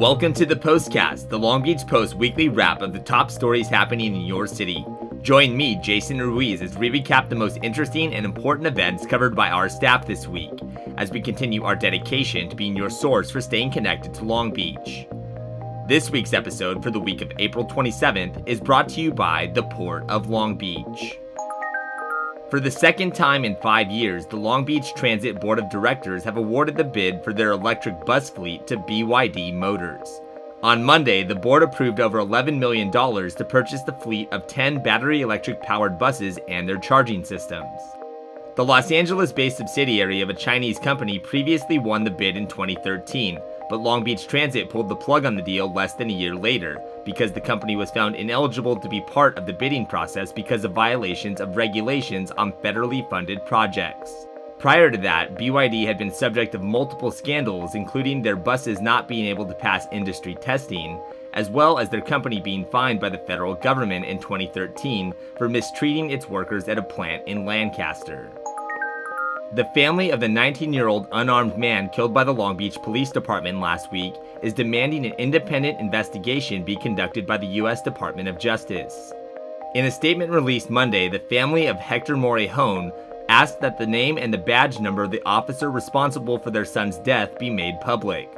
Welcome to the Postcast, the Long Beach Post weekly wrap of the top stories happening in your city. Join me, Jason Ruiz, as we recap the most interesting and important events covered by our staff this week, as we continue our dedication to being your source for staying connected to Long Beach. This week's episode for the week of April 27th is brought to you by the Port of Long Beach. For the second time in five years, the Long Beach Transit Board of Directors have awarded the bid for their electric bus fleet to BYD Motors. On Monday, the board approved over $11 million to purchase the fleet of 10 battery electric powered buses and their charging systems. The Los Angeles based subsidiary of a Chinese company previously won the bid in 2013, but Long Beach Transit pulled the plug on the deal less than a year later because the company was found ineligible to be part of the bidding process because of violations of regulations on federally funded projects. Prior to that, BYD had been subject of multiple scandals, including their buses not being able to pass industry testing, as well as their company being fined by the federal government in 2013 for mistreating its workers at a plant in Lancaster. The family of the 19 year old unarmed man killed by the Long Beach Police Department last week is demanding an independent investigation be conducted by the U.S. Department of Justice. In a statement released Monday, the family of Hector Morejón asked that the name and the badge number of the officer responsible for their son's death be made public.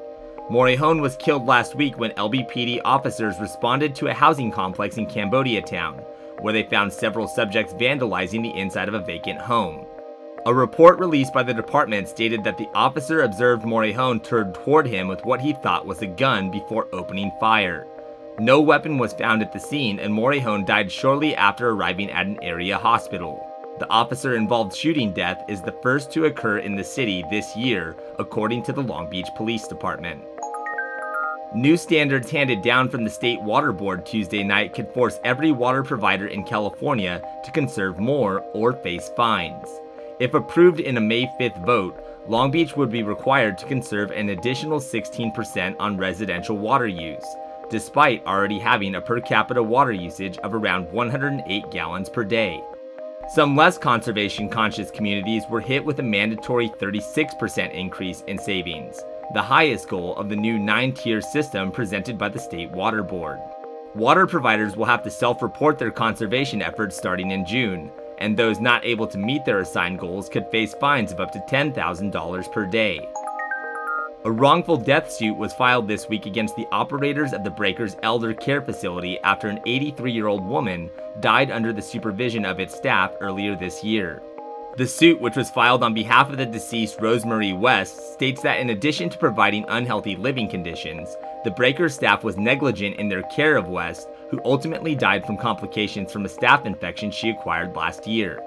Morejón was killed last week when LBPD officers responded to a housing complex in Cambodia town, where they found several subjects vandalizing the inside of a vacant home. A report released by the department stated that the officer observed Morejón turn toward him with what he thought was a gun before opening fire. No weapon was found at the scene, and Morejón died shortly after arriving at an area hospital. The officer involved shooting death is the first to occur in the city this year, according to the Long Beach Police Department. New standards handed down from the State Water Board Tuesday night could force every water provider in California to conserve more or face fines. If approved in a May 5th vote, Long Beach would be required to conserve an additional 16% on residential water use, despite already having a per capita water usage of around 108 gallons per day. Some less conservation conscious communities were hit with a mandatory 36% increase in savings, the highest goal of the new nine tier system presented by the State Water Board. Water providers will have to self report their conservation efforts starting in June, and those not able to meet their assigned goals could face fines of up to $10,000 per day. A wrongful death suit was filed this week against the operators of the Breakers Elder Care Facility after an 83 year old woman died under the supervision of its staff earlier this year. The suit, which was filed on behalf of the deceased Rosemarie West, states that in addition to providing unhealthy living conditions, the Breakers staff was negligent in their care of West who ultimately died from complications from a staph infection she acquired last year.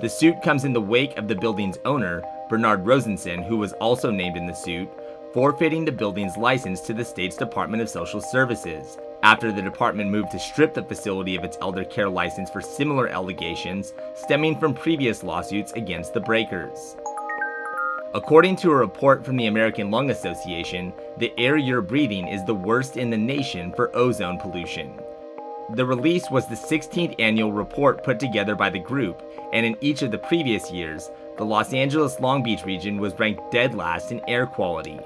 The suit comes in the wake of the building's owner, Bernard Rosenson, who was also named in the suit, forfeiting the building's license to the state's Department of Social Services after the department moved to strip the facility of its elder care license for similar allegations stemming from previous lawsuits against the breakers. According to a report from the American Lung Association, the air you're breathing is the worst in the nation for ozone pollution. The release was the 16th annual report put together by the group, and in each of the previous years, the Los Angeles Long Beach region was ranked dead last in air quality.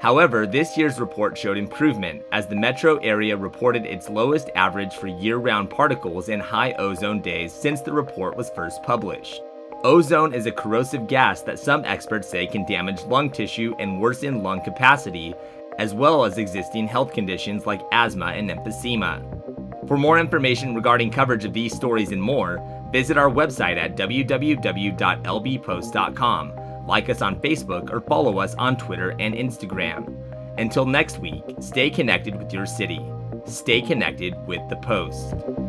However, this year's report showed improvement as the metro area reported its lowest average for year round particles and high ozone days since the report was first published. Ozone is a corrosive gas that some experts say can damage lung tissue and worsen lung capacity, as well as existing health conditions like asthma and emphysema. For more information regarding coverage of these stories and more, visit our website at www.lbpost.com, like us on Facebook, or follow us on Twitter and Instagram. Until next week, stay connected with your city. Stay connected with the Post.